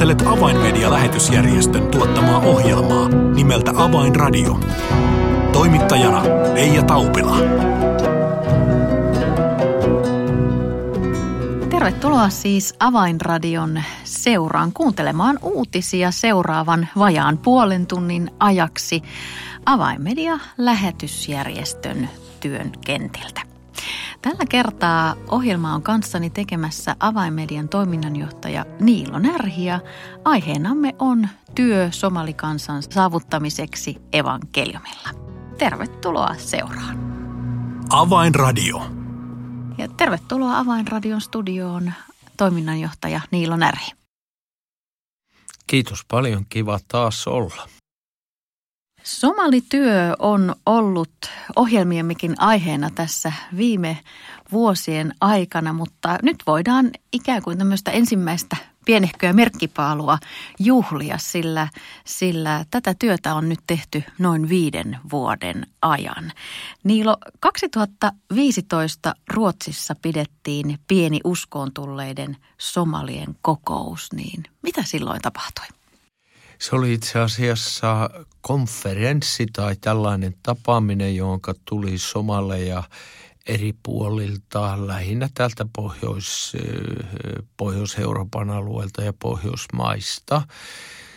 Kuuntelet Avainmedia-lähetysjärjestön tuottamaa ohjelmaa nimeltä Avainradio. Toimittajana Leija Taupila. Tervetuloa siis Avainradion seuraan kuuntelemaan uutisia seuraavan vajaan puolen tunnin ajaksi Avainmedia-lähetysjärjestön työn kentiltä. Tällä kertaa ohjelma on kanssani tekemässä avainmedian toiminnanjohtaja Niilo Närhi ja aiheenamme on työ somalikansan saavuttamiseksi evankeliumilla. Tervetuloa seuraan. Avainradio. Ja tervetuloa Avainradion studioon toiminnanjohtaja Niilo Närhi. Kiitos paljon, kiva taas olla. Somalityö on ollut ohjelmiemmekin aiheena tässä viime vuosien aikana, mutta nyt voidaan ikään kuin tämmöistä ensimmäistä pienehköä merkkipaalua juhlia, sillä, sillä tätä työtä on nyt tehty noin viiden vuoden ajan. Niilo, 2015 Ruotsissa pidettiin pieni uskoon tulleiden somalien kokous, niin mitä silloin tapahtui? Se oli itse asiassa konferenssi tai tällainen tapaaminen, jonka tuli somaleja eri puolilta, lähinnä täältä Pohjois, Pohjois-Euroopan alueelta ja Pohjoismaista.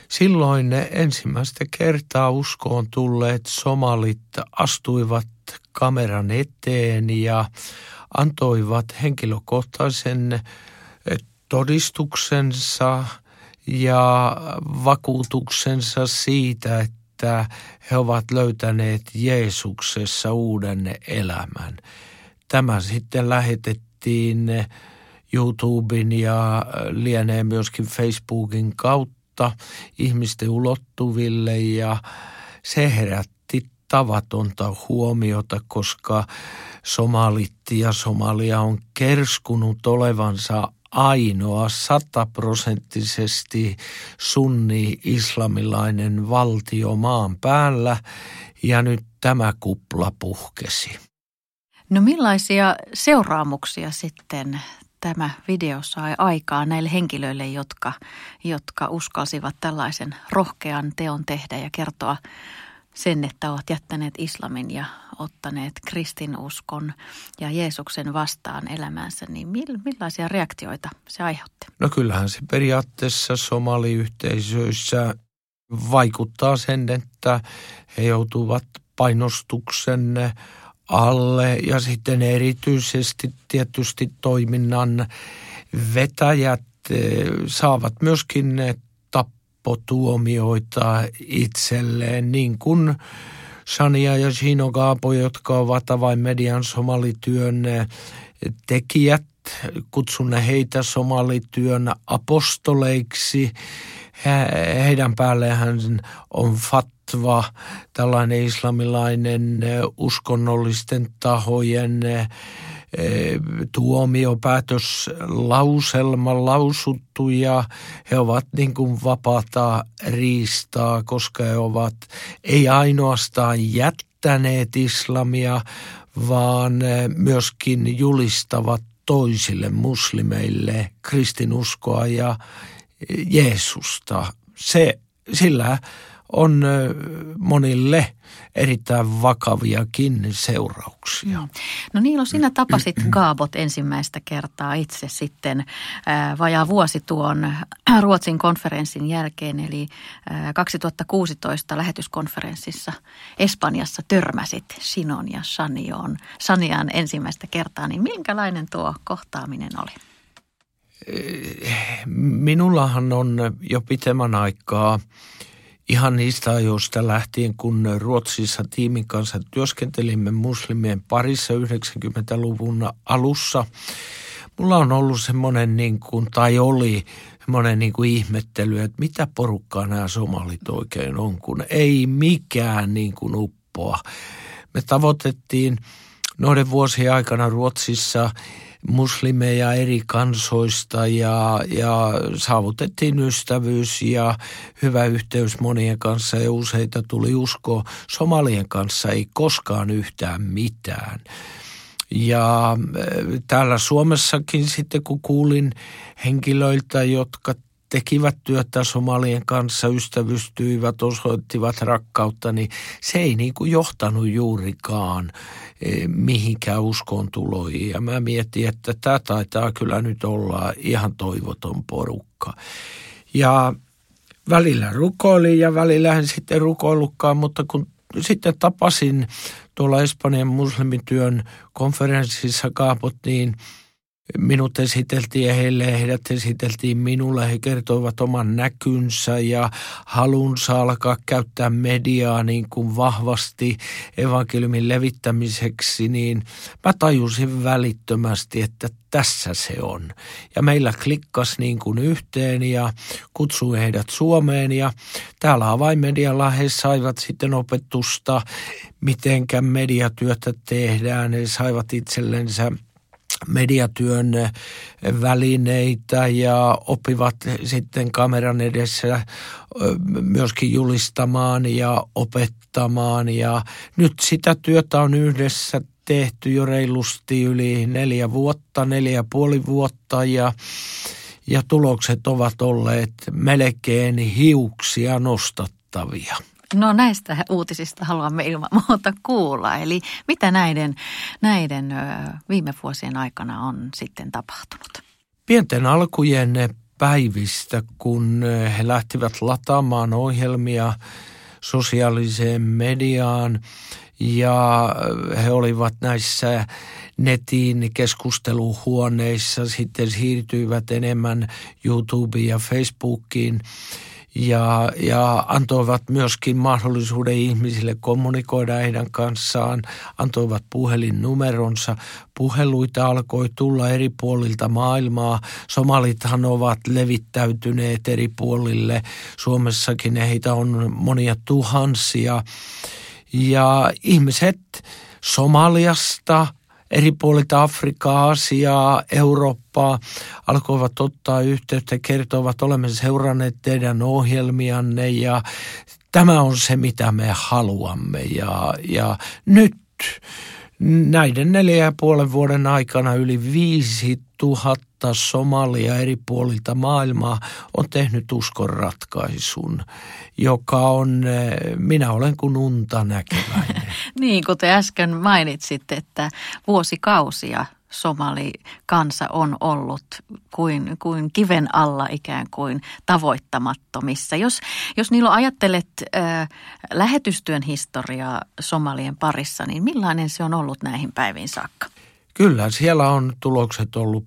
Silloin ne ensimmäistä kertaa uskoon tulleet somalit astuivat kameran eteen ja antoivat henkilökohtaisen todistuksensa – ja vakuutuksensa siitä, että he ovat löytäneet Jeesuksessa uuden elämän. Tämä sitten lähetettiin YouTuben ja lienee myöskin Facebookin kautta ihmisten ulottuville ja se herätti tavatonta huomiota, koska somalit ja Somalia on kerskunut olevansa ainoa sataprosenttisesti sunni-islamilainen valtio maan päällä ja nyt tämä kupla puhkesi. No millaisia seuraamuksia sitten tämä video sai aikaa näille henkilöille, jotka, jotka uskalsivat tällaisen rohkean teon tehdä ja kertoa sen, että ovat jättäneet islamin ja ottaneet kristinuskon ja Jeesuksen vastaan elämänsä, niin millaisia reaktioita se aiheutti? No kyllähän se periaatteessa somaliyhteisöissä vaikuttaa sen, että he joutuvat painostuksen alle ja sitten erityisesti tietysti toiminnan vetäjät eh, saavat myöskin tappotuomioita itselleen, niin kuin Shania ja Gino Gaapo, jotka ovat avainmedian somalityön tekijät. Kutsun heitä somalityön apostoleiksi. He, heidän päälleen on fatva, tällainen islamilainen uskonnollisten tahojen tuomiopäätöslauselma lausuttu ja he ovat niin kuin vapaata riistaa, koska he ovat ei ainoastaan jättäneet islamia, vaan myöskin julistavat toisille muslimeille kristinuskoa ja Jeesusta. Se, sillä on monille erittäin vakaviakin seurauksia. Mm. No Niilo, sinä tapasit Gaabot ensimmäistä kertaa itse sitten vajaa vuosi tuon Ruotsin konferenssin jälkeen, eli 2016 lähetyskonferenssissa Espanjassa törmäsit Sinon ja Sanioon, Saniaan ensimmäistä kertaa, niin minkälainen tuo kohtaaminen oli? Minullahan on jo pitemmän aikaa – ihan niistä ajoista lähtien, kun Ruotsissa tiimin kanssa työskentelimme muslimien parissa 90-luvun alussa. Mulla on ollut semmoinen niin kuin, tai oli semmoinen niin kuin ihmettely, että mitä porukkaa nämä somalit oikein on, kun ei mikään niin kuin uppoa. Me tavoitettiin noiden vuosien aikana Ruotsissa – muslimeja eri kansoista ja, ja saavutettiin ystävyys ja hyvä yhteys monien kanssa ja useita tuli usko. Somalien kanssa ei koskaan yhtään mitään. Ja äh, täällä Suomessakin sitten kun kuulin henkilöiltä, jotka tekivät työtä somalien kanssa, ystävystyivät, osoittivat rakkautta, niin se ei niin kuin johtanut juurikaan e, mihinkään tuloihin. Ja mä mietin, että tämä taitaa kyllä nyt olla ihan toivoton porukka. Ja välillä rukoilin ja välillä en sitten rukoillutkaan, mutta kun sitten tapasin tuolla Espanjan muslimityön konferenssissa kaapot, niin – minut esiteltiin ja heille heidät esiteltiin minulle. He kertoivat oman näkynsä ja halunsa alkaa käyttää mediaa niin kuin vahvasti evankeliumin levittämiseksi, niin mä tajusin välittömästi, että tässä se on. Ja meillä klikkas niin kuin yhteen ja kutsuin heidät Suomeen ja täällä avainmedialla he saivat sitten opetusta, mitenkä mediatyötä tehdään. He saivat itsellensä mediatyön välineitä ja oppivat sitten kameran edessä myöskin julistamaan ja opettamaan. Ja nyt sitä työtä on yhdessä tehty jo reilusti yli neljä vuotta, neljä ja puoli vuotta ja, ja tulokset ovat olleet melkein hiuksia nostattavia. No näistä uutisista haluamme ilman muuta kuulla. Eli mitä näiden, näiden viime vuosien aikana on sitten tapahtunut? Pienten alkujen päivistä, kun he lähtivät lataamaan ohjelmia sosiaaliseen mediaan ja he olivat näissä netin keskusteluhuoneissa, sitten siirtyivät enemmän YouTubeen ja Facebookiin – ja, ja antoivat myöskin mahdollisuuden ihmisille kommunikoida heidän kanssaan, antoivat puhelinnumeronsa. Puheluita alkoi tulla eri puolilta maailmaa. Somalithan ovat levittäytyneet eri puolille. Suomessakin heitä on monia tuhansia. Ja ihmiset Somaliasta – eri puolilta Afrikaa, Aasiaa, Eurooppaa alkoivat ottaa yhteyttä, kertoivat olemme seuranneet teidän ohjelmianne ja tämä on se, mitä me haluamme. Ja, ja nyt näiden neljä ja puolen vuoden aikana yli viisi tuhatta Somalia eri puolilta maailmaa on tehnyt uskon ratkaisun, joka on, eh, minä olen kuin unta näkeväinen. niin, kuten äsken mainitsit, että vuosikausia somali kansa on ollut kuin, kuin kiven alla ikään kuin tavoittamattomissa. Jos, jos Niilo ajattelet äh, lähetystyön historiaa somalien parissa, niin millainen se on ollut näihin päiviin saakka? Kyllä, siellä on tulokset ollut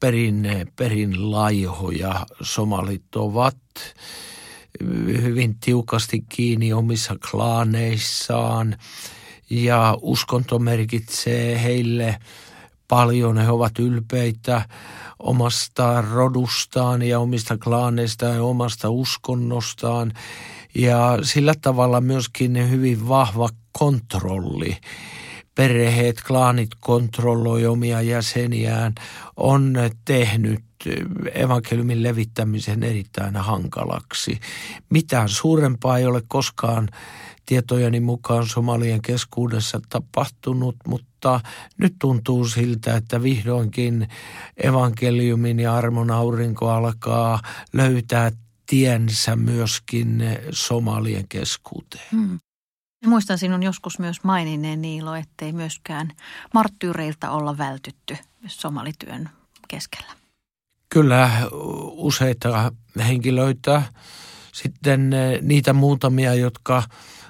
perin, perin laihoja. Somalit ovat hyvin tiukasti kiinni omissa klaaneissaan ja uskonto merkitsee heille – paljon. He ovat ylpeitä omasta rodustaan ja omista klaaneistaan ja omasta uskonnostaan. Ja sillä tavalla myöskin hyvin vahva kontrolli. Perheet, klaanit kontrolloi omia jäseniään, on tehnyt evankeliumin levittämisen erittäin hankalaksi. Mitään suurempaa ei ole koskaan tietojeni mukaan somalien keskuudessa tapahtunut, mutta nyt tuntuu siltä, että vihdoinkin evankeliumin ja armon aurinko alkaa löytää tiensä myöskin somalien keskuuteen. Hmm. Muistan sinun joskus myös maininneen Niilo, ettei myöskään marttyyreiltä olla vältytty somalityön keskellä. Kyllä useita henkilöitä, sitten niitä muutamia, jotka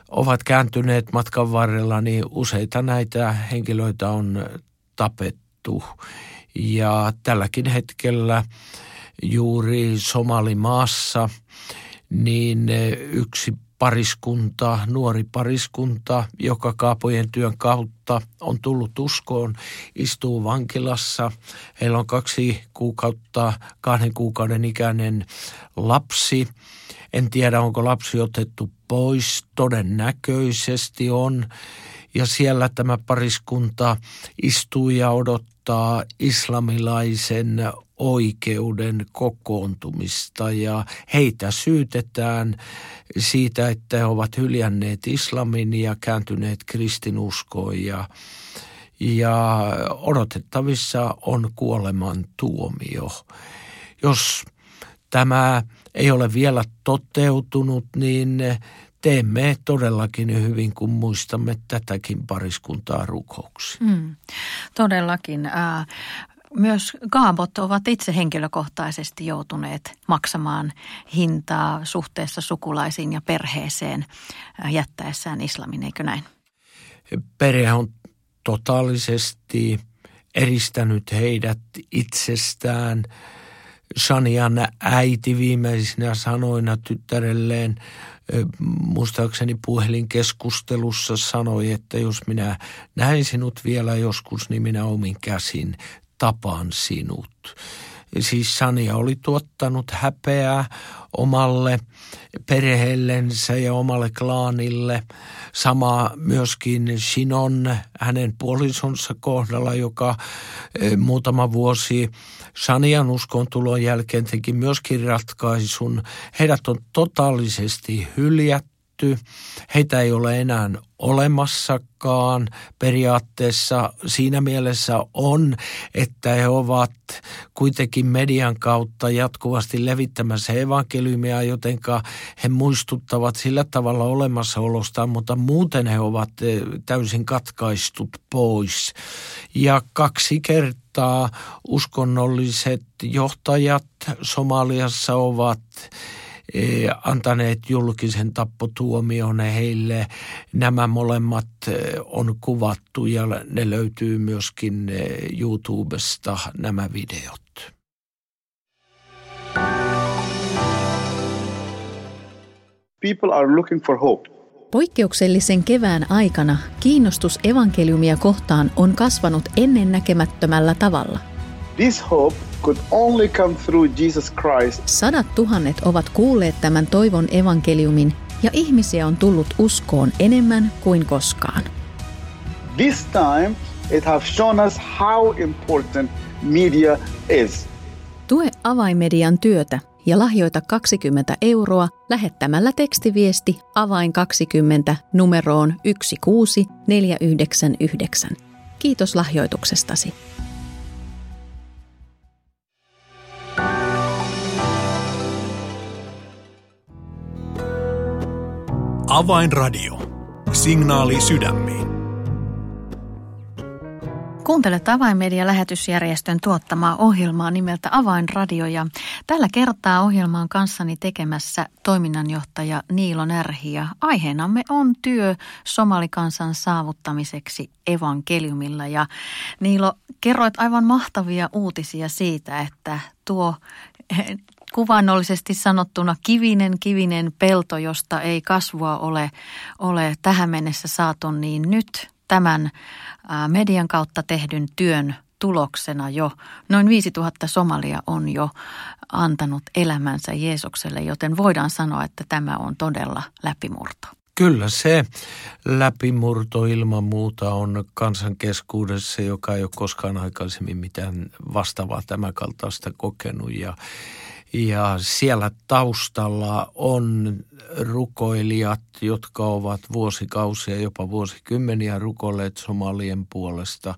ovat kääntyneet matkan varrella, niin useita näitä henkilöitä on tapettu. Ja tälläkin hetkellä juuri Somalimaassa niin yksi pariskunta, nuori pariskunta, joka kaapojen työn kautta on tullut uskoon, istuu vankilassa. Heillä on kaksi kuukautta, kahden kuukauden ikäinen lapsi. En tiedä, onko lapsi otettu pois, todennäköisesti on. Ja siellä tämä pariskunta istuu ja odottaa islamilaisen oikeuden kokoontumista ja heitä syytetään siitä, että he ovat hyljänneet islamin ja kääntyneet kristinuskoon ja, ja odotettavissa on kuoleman tuomio. Jos tämä ei ole vielä toteutunut, niin teemme todellakin hyvin, kun muistamme tätäkin pariskuntaa rukouksi. Mm, todellakin. Äh, myös gaabot ovat itse henkilökohtaisesti joutuneet maksamaan hintaa suhteessa sukulaisiin ja perheeseen äh, jättäessään islamin, eikö näin? Perhe on totaalisesti eristänyt heidät itsestään. Shanian äiti viimeisinä sanoina tyttärelleen muistaakseni puhelinkeskustelussa sanoi, että jos minä näin sinut vielä joskus, niin minä omin käsin tapaan sinut. Siis Sania oli tuottanut häpeää omalle perheellensä ja omalle klaanille. Sama myöskin Shinon, hänen puolisonsa kohdalla, joka muutama vuosi Sanian uskon tulon jälkeen teki myöskin ratkaisun. Heidät on totaalisesti hyljätty tehty. Heitä ei ole enää olemassakaan. Periaatteessa siinä mielessä on, että he ovat kuitenkin median kautta jatkuvasti levittämässä evankeliumia, jotenka he muistuttavat sillä tavalla olemassaolostaan, mutta muuten he ovat eh, täysin katkaistut pois. Ja kaksi kertaa uskonnolliset johtajat Somaliassa ovat E, antaneet julkisen tappotuomion heille. Nämä molemmat e, on kuvattu ja ne löytyy myöskin e, YouTubesta nämä videot. People are looking for hope. Poikkeuksellisen kevään aikana kiinnostus evankeliumia kohtaan on kasvanut ennennäkemättömällä tavalla. This hope could only come through Jesus Christ. Sadat tuhannet ovat kuulleet tämän toivon evankeliumin ja ihmisiä on tullut uskoon enemmän kuin koskaan. This time it has shown us how important media is. Tue avaimedian työtä ja lahjoita 20 euroa lähettämällä tekstiviesti avain 20 numeroon 16499. Kiitos lahjoituksestasi. Avainradio. Signaali sydämiin. Kuuntelet Avainmedia lähetysjärjestön tuottamaa ohjelmaa nimeltä Avainradio ja tällä kertaa ohjelmaan kanssani tekemässä toiminnanjohtaja Niilo Närhi ja aiheenamme on työ somalikansan saavuttamiseksi evankeliumilla ja Niilo kerroit aivan mahtavia uutisia siitä, että tuo kuvannollisesti sanottuna kivinen, kivinen pelto, josta ei kasvua ole, ole tähän mennessä saatu, niin nyt tämän median kautta tehdyn työn tuloksena jo noin 5000 somalia on jo antanut elämänsä Jeesukselle, joten voidaan sanoa, että tämä on todella läpimurto. Kyllä se läpimurto ilman muuta on kansan keskuudessa, joka ei ole koskaan aikaisemmin mitään vastaavaa tämän kaltaista kokenut. Ja, ja siellä taustalla on rukoilijat, jotka ovat vuosikausia, jopa vuosikymmeniä rukoilleet somalien puolesta.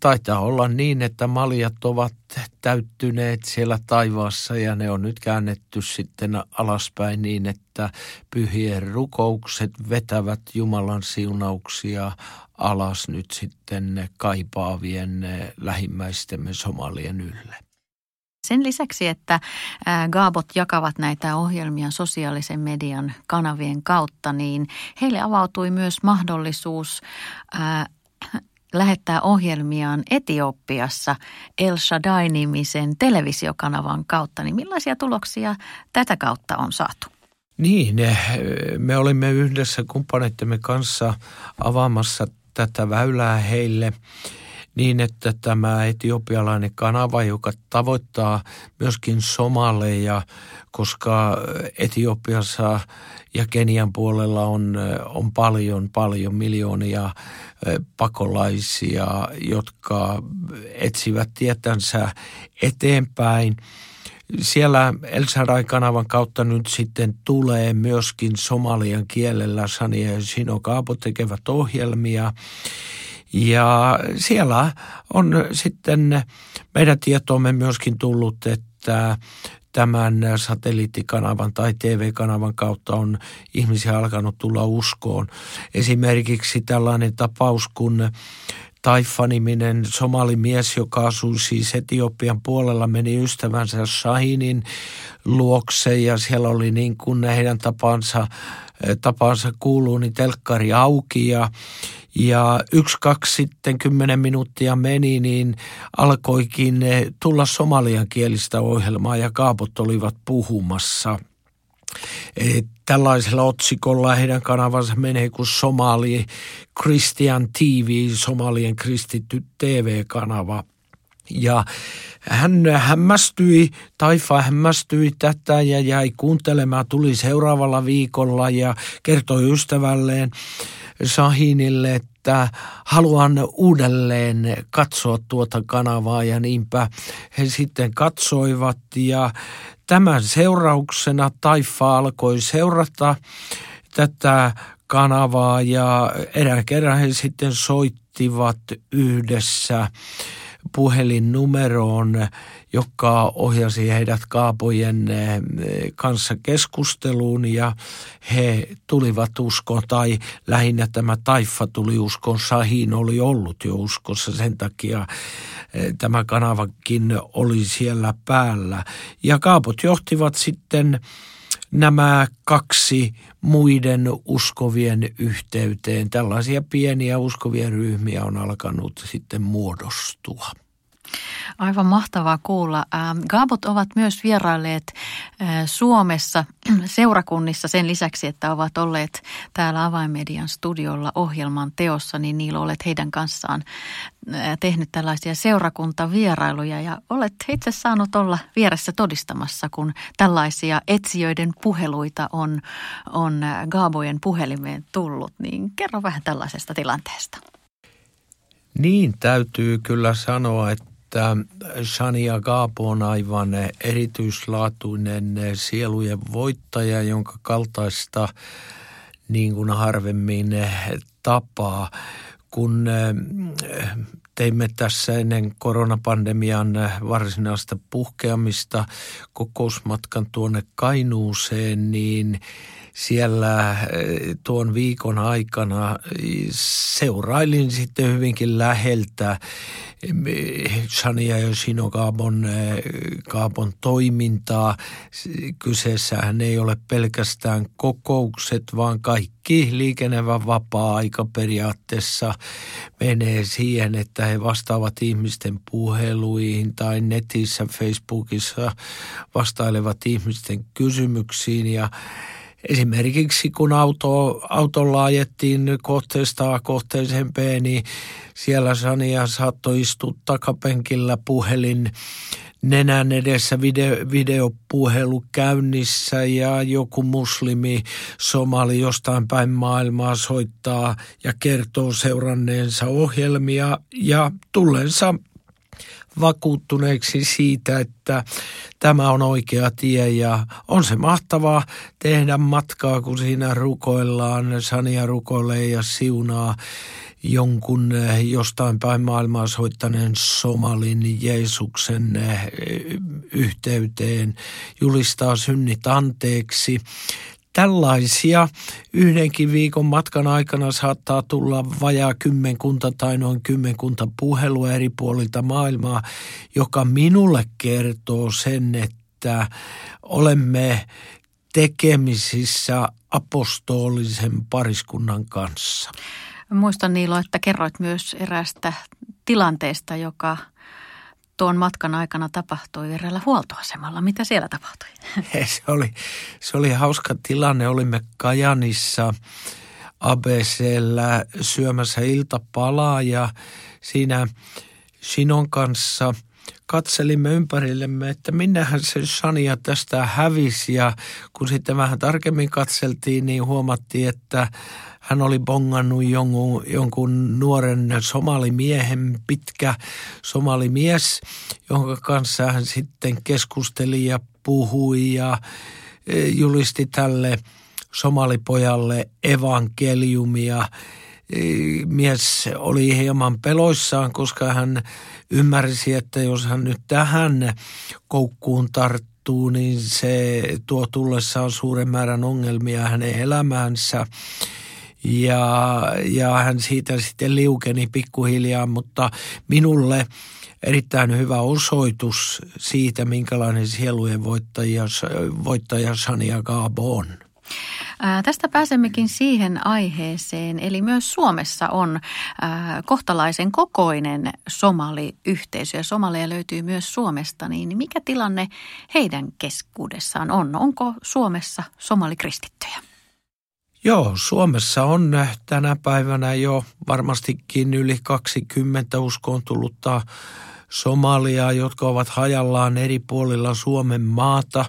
Taitaa olla niin, että maljat ovat täyttyneet siellä taivaassa ja ne on nyt käännetty sitten alaspäin niin, että pyhien rukoukset vetävät Jumalan siunauksia alas nyt sitten kaipaavien lähimmäistemme somalien ylle. Sen lisäksi, että Gaabot jakavat näitä ohjelmia sosiaalisen median kanavien kautta, niin heille avautui myös mahdollisuus lähettää ohjelmiaan Etiopiassa El Shaddai-nimisen televisiokanavan kautta. Niin millaisia tuloksia tätä kautta on saatu? Niin, me olimme yhdessä kumppaneittemme kanssa avaamassa tätä väylää heille – niin, että tämä etiopialainen kanava, joka tavoittaa myöskin somaleja, koska Etiopiassa ja Kenian puolella on, on paljon, paljon miljoonia pakolaisia, jotka etsivät tietänsä eteenpäin. Siellä El kanavan kautta nyt sitten tulee myöskin somalian kielellä Sania ja Sino Kaapo tekevät ohjelmia. Ja siellä on sitten meidän tietoomme myöskin tullut, että tämän satelliittikanavan tai TV-kanavan kautta on ihmisiä alkanut tulla uskoon. Esimerkiksi tällainen tapaus, kun Taifa-niminen somalimies, joka asui siis Etiopian puolella, meni ystävänsä Shahinin luokse ja siellä oli niin kuin heidän tapansa, tapansa kuuluu, niin telkkari auki ja ja yksi, kaksi sitten kymmenen minuuttia meni, niin alkoikin tulla somalian kielistä ohjelmaa ja kaapot olivat puhumassa. Et tällaisella otsikolla heidän kanavansa menee kuin Somali Christian TV, Somalien kristitty TV-kanava. Ja hän hämmästyi, Taifa hämmästyi tätä ja jäi kuuntelemaan, tuli seuraavalla viikolla ja kertoi ystävälleen, Sahinille, että haluan uudelleen katsoa tuota kanavaa ja niinpä he sitten katsoivat. Ja tämän seurauksena Taifa alkoi seurata tätä kanavaa ja erään kerran he sitten soittivat yhdessä puhelinnumeroon, joka ohjasi heidät kaapojen eh, kanssa keskusteluun ja he tulivat uskoon tai lähinnä tämä Taifa tuli uskoon. Sahin oli ollut jo uskossa, sen takia eh, tämä kanavakin oli siellä päällä. Ja kaapot johtivat sitten nämä kaksi muiden uskovien yhteyteen. Tällaisia pieniä uskovien ryhmiä on alkanut sitten muodostua. Aivan mahtavaa kuulla. Ähm, Gaabot ovat myös vierailleet äh, Suomessa seurakunnissa sen lisäksi, että ovat olleet täällä Avainmedian studiolla ohjelman teossa, niin niillä olet heidän kanssaan äh, tehnyt tällaisia seurakuntavierailuja ja olet itse saanut olla vieressä todistamassa, kun tällaisia etsijöiden puheluita on, on äh, Gaabojen puhelimeen tullut. Niin kerro vähän tällaisesta tilanteesta. Niin, täytyy kyllä sanoa, että että Shania Gaapo on aivan erityislaatuinen sielujen voittaja, jonka kaltaista niin kuin harvemmin tapaa. Kun eh, teimme tässä ennen koronapandemian varsinaista puhkeamista kokousmatkan tuonne Kainuuseen, niin siellä eh, tuon viikon aikana seurailin sitten hyvinkin läheltä Shania ja Shino Kaapon, eh, Kaapon toimintaa. Kyseessähän ei ole pelkästään kokoukset, vaan kaikki liikenevä vapaa-aika periaatteessa menee siihen, että he vastaavat ihmisten puheluihin tai netissä, Facebookissa vastailevat ihmisten kysymyksiin ja Esimerkiksi kun auto, autolla ajettiin kohteesta A kohteeseen B, niin siellä Sania saattoi istua takapenkillä puhelin nenän edessä video, videopuhelu käynnissä ja joku muslimi somali jostain päin maailmaa soittaa ja kertoo seuranneensa ohjelmia ja tullensa vakuuttuneeksi siitä, että tämä on oikea tie ja on se mahtavaa tehdä matkaa, kun siinä rukoillaan, Sania rukoilee ja siunaa jonkun eh, jostain päin maailmaa soittaneen Somalin Jeesuksen eh, yhteyteen, julistaa synnit anteeksi tällaisia yhdenkin viikon matkan aikana saattaa tulla vajaa kymmenkunta tai noin kymmenkunta puhelua eri puolilta maailmaa, joka minulle kertoo sen, että olemme tekemisissä apostolisen pariskunnan kanssa. Muistan Niilo, että kerroit myös eräästä tilanteesta, joka – tuon matkan aikana tapahtui eräällä huoltoasemalla. Mitä siellä tapahtui? Se oli, se oli hauska tilanne. Olimme Kajanissa ABCllä syömässä iltapalaa ja siinä Sinon kanssa katselimme ympärillemme, että minnehän se Shania tästä hävisi ja kun sitten vähän tarkemmin katseltiin, niin huomattiin, että hän oli bongannut jonkun, jonkun nuoren somalimiehen, pitkä somalimies, jonka kanssa hän sitten keskusteli ja puhui ja e, julisti tälle somalipojalle evankeliumia. E, mies oli hieman peloissaan, koska hän ymmärsi, että jos hän nyt tähän koukkuun tarttuu, niin se tuo tullessaan suuren määrän ongelmia hänen elämäänsä. Ja, ja hän siitä sitten liukeni pikkuhiljaa, mutta minulle erittäin hyvä osoitus siitä, minkälainen sielujen voittaja, voittaja Sania Gaabo on. Ää, tästä pääsemmekin siihen aiheeseen, eli myös Suomessa on ää, kohtalaisen kokoinen somaliyhteisö ja somaleja löytyy myös Suomesta, niin mikä tilanne heidän keskuudessaan on? Onko Suomessa somalikristittyjä? Joo, Suomessa on tänä päivänä jo varmastikin yli 20 uskoon tullutta Somaliaa, jotka ovat hajallaan eri puolilla Suomen maata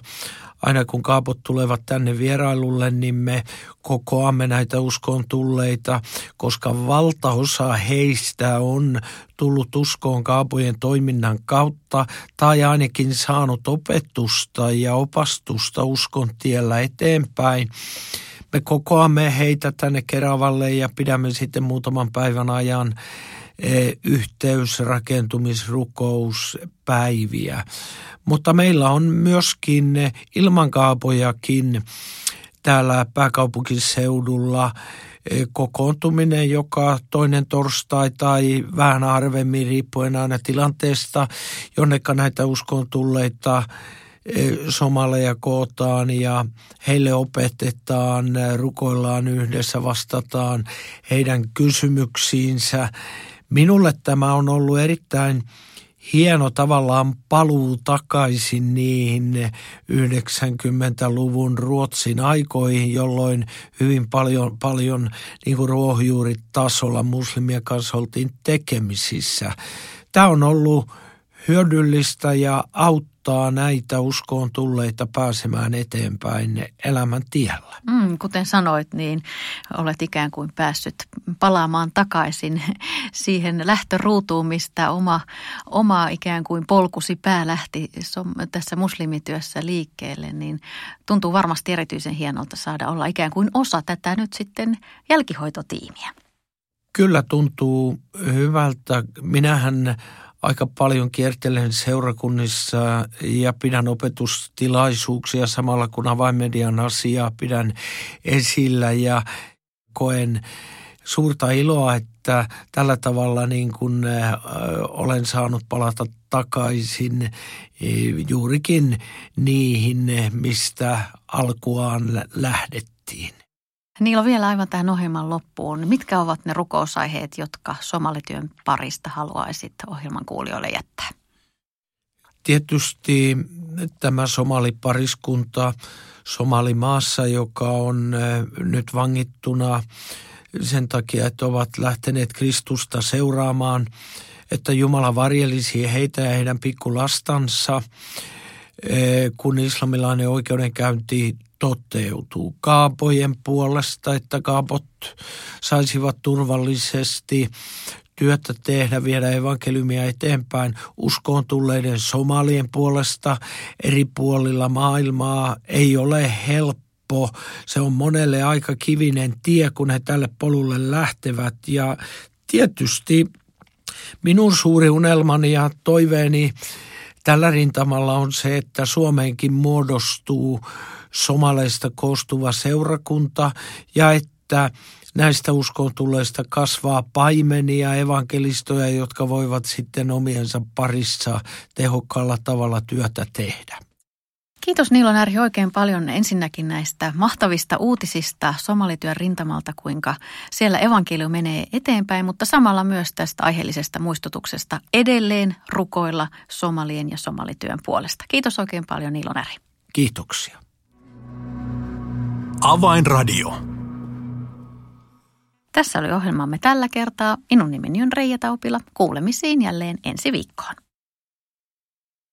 aina kun kaapot tulevat tänne vierailulle, niin me kokoamme näitä uskoon tulleita, koska valtaosa heistä on tullut uskoon kaapujen toiminnan kautta tai ainakin saanut opetusta ja opastusta uskon tiellä eteenpäin. Me kokoamme heitä tänne Keravalle ja pidämme sitten muutaman päivän ajan E, yhteysrakentumisrukouspäiviä. Mutta meillä on myöskin ilmankaapojakin täällä pääkaupunkiseudulla e, kokoontuminen joka toinen torstai tai vähän harvemmin riippuen aina tilanteesta, jonneka näitä uskon tulleita e, somaleja kootaan ja heille opetetaan, rukoillaan yhdessä, vastataan heidän kysymyksiinsä Minulle tämä on ollut erittäin hieno tavallaan paluu takaisin niihin 90-luvun Ruotsin aikoihin, jolloin hyvin paljon, paljon niin kuin ruohonjuuritasolla muslimien kanssa oltiin tekemisissä. Tämä on ollut hyödyllistä ja auttaa näitä uskoon tulleita pääsemään eteenpäin elämän tiellä. Mm, kuten sanoit, niin olet ikään kuin päässyt palaamaan takaisin siihen lähtöruutuun, mistä oma, oma ikään kuin polkusi pää lähti tässä muslimityössä liikkeelle, niin tuntuu varmasti erityisen hienolta saada olla ikään kuin osa tätä nyt sitten jälkihoitotiimiä. Kyllä tuntuu hyvältä. Minähän aika paljon kiertelen seurakunnissa ja pidän opetustilaisuuksia samalla kun avainmedian asiaa pidän esillä ja koen suurta iloa, että tällä tavalla niin kuin olen saanut palata takaisin juurikin niihin, mistä alkuaan lähdettiin. Niillä on vielä aivan tähän ohjelman loppuun. Mitkä ovat ne rukousaiheet, jotka somalityön parista haluaisit ohjelman kuulijoille jättää? Tietysti tämä somalipariskunta Somalimaassa, joka on nyt vangittuna sen takia, että ovat lähteneet Kristusta seuraamaan, että Jumala varjelisi heitä ja heidän pikkulastansa, kun islamilainen oikeudenkäynti toteutuu. Kaapojen puolesta, että kaapot saisivat turvallisesti työtä tehdä, viedä evankeliumia eteenpäin. Uskoon tulleiden somalien puolesta eri puolilla maailmaa ei ole helppo. Se on monelle aika kivinen tie, kun he tälle polulle lähtevät. Ja tietysti minun suuri unelmani ja toiveeni tällä rintamalla on se, että Suomeenkin muodostuu somaleista koostuva seurakunta ja että näistä uskoon tulleista kasvaa paimenia, evankelistoja, jotka voivat sitten omiensa parissa tehokkaalla tavalla työtä tehdä. Kiitos Niilo Närhi oikein paljon ensinnäkin näistä mahtavista uutisista somalityön rintamalta, kuinka siellä evankeliu menee eteenpäin, mutta samalla myös tästä aiheellisesta muistutuksesta edelleen rukoilla somalien ja somalityön puolesta. Kiitos oikein paljon Niilo Närhi. Kiitoksia. Avainradio. Tässä oli ohjelmamme tällä kertaa. Minun nimeni on Reija Taupila. Kuulemisiin jälleen ensi viikkoon.